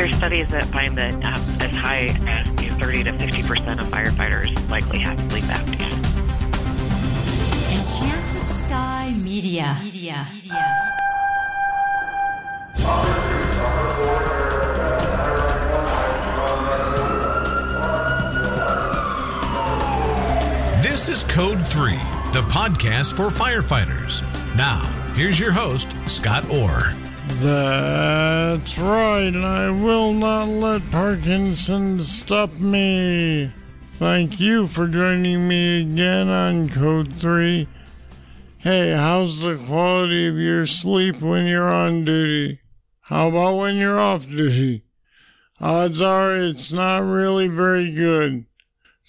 There's studies that find that um, as high as you know, 30 to 50 percent of firefighters likely have sleep apnea. Enchanted Sky Media. Media. Media. This is Code 3, the podcast for firefighters. Now, here's your host, Scott Orr. That's right, and I will not let Parkinson stop me. Thank you for joining me again on Code 3. Hey, how's the quality of your sleep when you're on duty? How about when you're off duty? Odds are it's not really very good.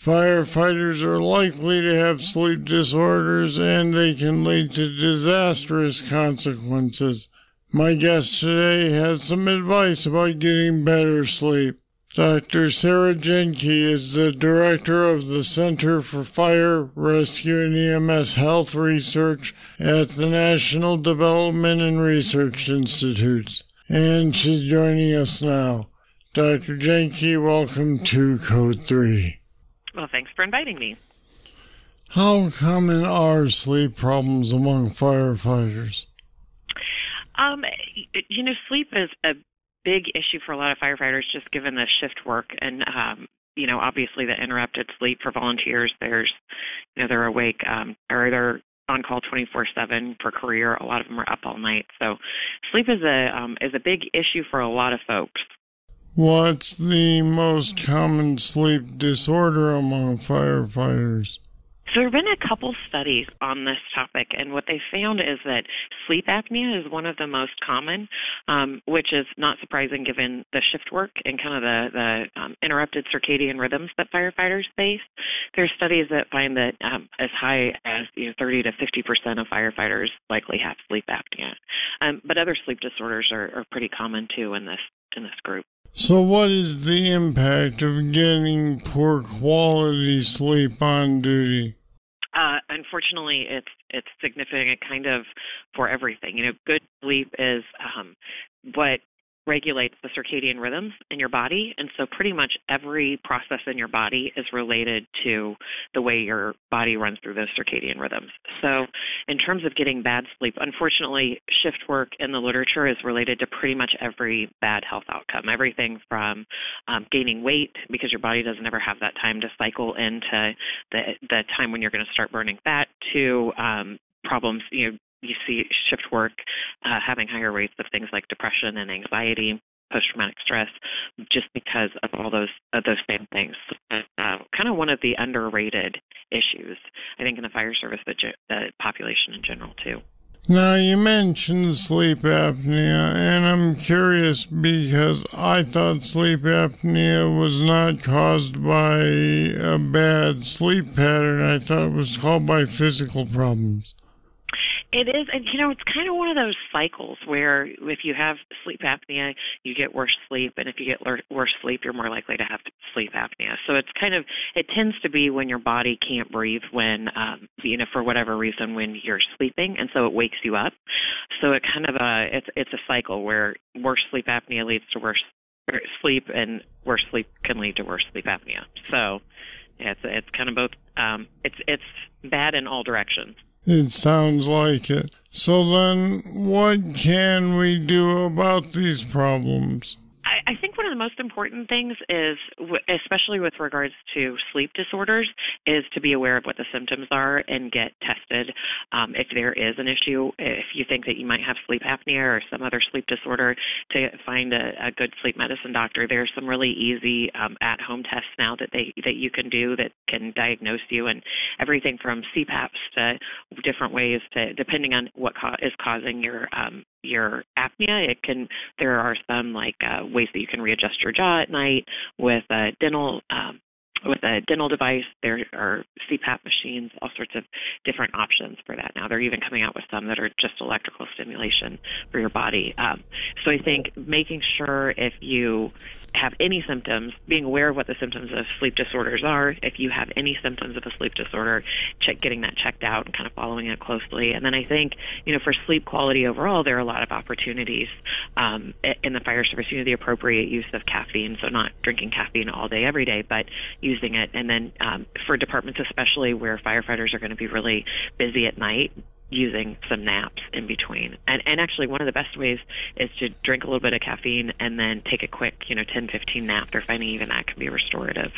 Firefighters are likely to have sleep disorders and they can lead to disastrous consequences. My guest today has some advice about getting better sleep. Dr. Sara Jahnke is the director of the Center for Fire, Rescue, and EMS Health Research at the National Development and Research Institutes. And she's joining us now. Dr. Jahnke, welcome to Code 3. Well, thanks for inviting me. How common are sleep problems among firefighters? Um, you know, sleep is a big issue for a lot of firefighters, just given the shift work and um, you know, obviously the interrupted sleep for volunteers. There's, you know, they're awake um, or they're on call 24/7 for career. A lot of them are up all night, so sleep is a um, is a big issue for a lot of folks. What's the most common sleep disorder among firefighters? So there have been a couple studies on this topic, and what they found is that sleep apnea is one of the most common, um, which is not surprising given the shift work and kind of the, the um, interrupted circadian rhythms that firefighters face. There's studies that find that um, as high as you know, 30 to 50 percent of firefighters likely have sleep apnea, um, but other sleep disorders are, are pretty common too in this in this group. So, what is the impact of getting poor quality sleep on duty? Uh, unfortunately, it's it's significant, kind of for everything. You know, good sleep is um, what regulates the circadian rhythms in your body, and so pretty much every process in your body is related to the way your body runs through those circadian rhythms. So, in terms of getting bad sleep, unfortunately, shift work in the literature is related to pretty much every bad health outcome. Everything from um, gaining weight because your body doesn't ever have that time to cycle into the the time when you're going to start burning fat to um, problems, you know, you see shift work uh, having higher rates of things like depression and anxiety post-traumatic stress just because of all those of those same things. Uh, kind of one of the underrated issues i think in the fire service but the population in general too. Now you mentioned sleep apnea and i'm curious because i thought sleep apnea was not caused by a bad sleep pattern. I thought it was caused by physical problems it is, and you know, it's kind of one of those cycles where if you have sleep apnea, you get worse sleep, and if you get worse sleep, you're more likely to have sleep apnea. So it's kind of, it tends to be when your body can't breathe when, um, you know, for whatever reason when you're sleeping, and so it wakes you up. So it kind of, uh, it's it's a cycle where worse sleep apnea leads to worse sleep, and worse sleep can lead to worse sleep apnea. So yeah, it's it's kind of both. Um, it's it's bad in all directions. It sounds like it. So then, what can we do about these problems? I, think one of the most important things is, especially with regards to sleep disorders, is to be aware of what the symptoms are and get tested um, if there is an issue. If you think that you might have sleep apnea or some other sleep disorder, to find a, a good sleep medicine doctor. There are some really easy um, at-home tests now that they that you can do that can diagnose you, and everything from CPAPs to different ways to depending on what co- is causing your um, your apnea. It can there are some like uh, ways that you can readjust your jaw at night with a dental um, with a dental device. There are CPAP machines, all sorts of different options for that now. They're even coming out with some that are just electrical stimulation for your body. Um, so I think making sure if you have any symptoms, being aware of what the symptoms of sleep disorders are. If you have any symptoms of a sleep disorder, check getting that checked out and kind of following it closely. And then I think, you know, for sleep quality overall, there are a lot of opportunities um, in the fire service. You know, the appropriate use of caffeine, so not drinking caffeine all day every day, but using it. And then um, for departments, especially where firefighters are going to be really busy at night, using some naps in between. And and actually one of the best ways is to drink a little bit of caffeine and then take a quick, you know, 10 15 nap. They're finding even that can be restorative.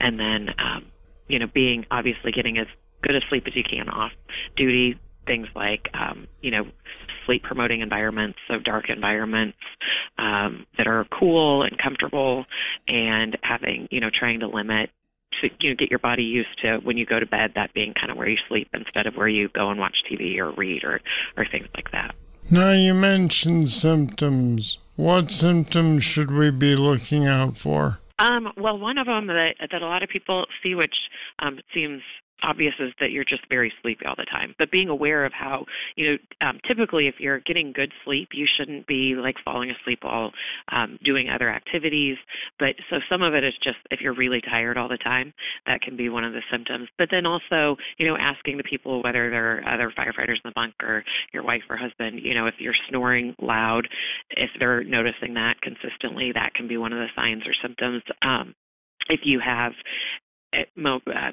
And then um you know, being obviously getting as good a sleep as you can off duty, things like um, you know, sleep promoting environments, so dark environments um, that are cool and comfortable and having, you know, trying to limit you know get your body used to when you go to bed that being kind of where you sleep instead of where you go and watch TV or read or or things like that. Now you mentioned symptoms. What symptoms should we be looking out for? Um, well, one of them that that a lot of people see, which um, seems obvious is that you're just very sleepy all the time. But being aware of how, you know, um, typically if you're getting good sleep, you shouldn't be like falling asleep while um, doing other activities. But so some of it is just if you're really tired all the time, that can be one of the symptoms. But then also, you know, asking the people whether they're other firefighters in the bunk or your wife or husband, you know, if you're snoring loud, if they're noticing that consistently, that can be one of the signs or symptoms. Um, if you have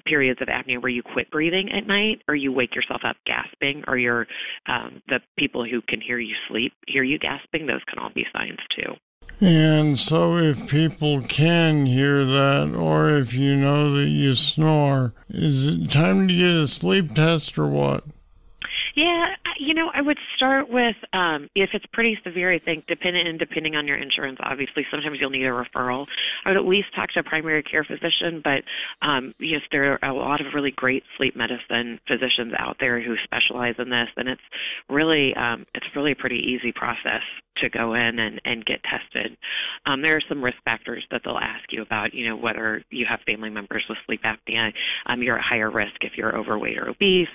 periods of apnea where you quit breathing at night or you wake yourself up gasping or you're um, the people who can hear you sleep hear you gasping those can all be signs too. And so if people can hear that or if you know that you snore is it time to get a sleep test or what? Yeah, you know, I would start with um, if it's pretty severe. I think depending and depending on your insurance, obviously, sometimes you'll need a referral. I would at least talk to a primary care physician. But um, yes, there are a lot of really great sleep medicine physicians out there who specialize in this, and it's really um, it's really a pretty easy process to go in and, and get tested. Um, there are some risk factors that they'll ask you about, you know, whether you have family members with sleep apnea. Um, you're at higher risk if you're overweight or obese.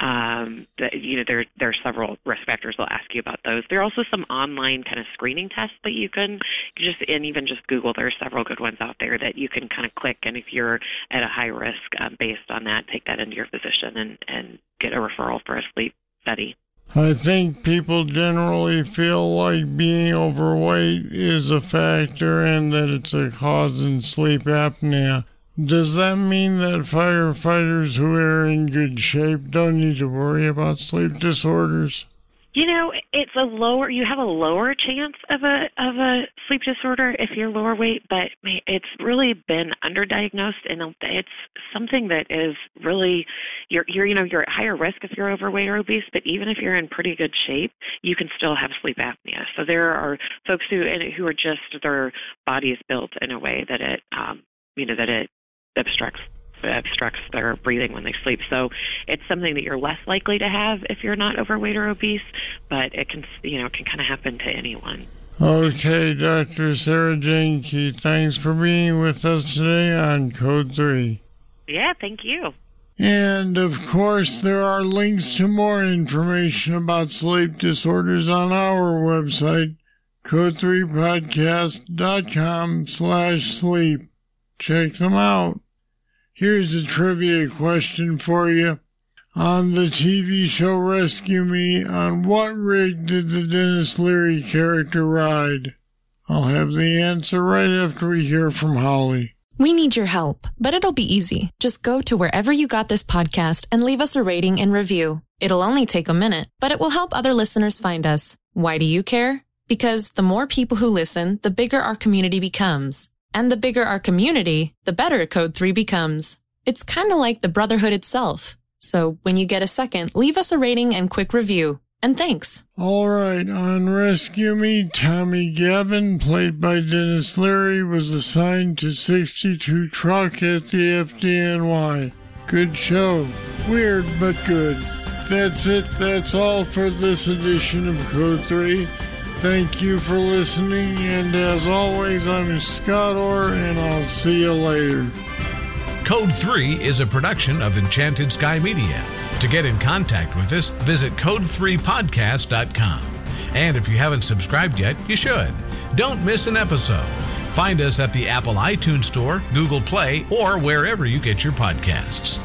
Um, the, you know, there, there are several risk factors they'll ask you about those. There are also some online kind of screening tests that you can just, and even just Google, there are several good ones out there that you can kind of click. And if you're at a high risk um, based on that, take that into your physician and, and get a referral for a sleep study. I think people generally feel like being overweight is a factor and that it's a cause in sleep apnea. Does that mean that firefighters who are in good shape don't need to worry about sleep disorders? You know, it's a lower. You have a lower chance of a of a sleep disorder if you're lower weight, but it's really been underdiagnosed, and it's something that is really you're you're you know you're at higher risk if you're overweight or obese, but even if you're in pretty good shape, you can still have sleep apnea. So there are folks who who are just their body is built in a way that it um, you know that it obstructs obstructs their breathing when they sleep. So it's something that you're less likely to have if you're not overweight or obese, but it can you know can kind of happen to anyone. Okay, Dr. Sarah Jane Keith, thanks for being with us today on Code 3. Yeah, thank you. And of course, there are links to more information about sleep disorders on our website, code3podcast.com slash sleep. Check them out. Here's a trivia question for you. On the TV show Rescue Me, on what rig did the Denis Leary character ride? I'll have the answer right after we hear from Holly. We need your help, but it'll be easy. Just go to wherever you got this podcast and leave us a rating and review. It'll only take a minute, but it will help other listeners find us. Why do you care? Because the more people who listen, the bigger our community becomes. And the bigger our community, the better Code 3 becomes. It's kind of like the Brotherhood itself. So when you get a second, leave us a rating and quick review. And thanks. All right, on Rescue Me, Tommy Gavin, played by Denis Leary, was assigned to 62 truck at the FDNY. Good show. Weird, but good. That's it. That's all for this edition of Code 3. Thank you for listening, and as always, I'm Scott Orr, and I'll see you later. Code 3 is a production of Enchanted Sky Media. To get in contact with us, visit code3podcast.com. And if you haven't subscribed yet, you should. Don't miss an episode. Find us at the Apple iTunes Store, Google Play, or wherever you get your podcasts.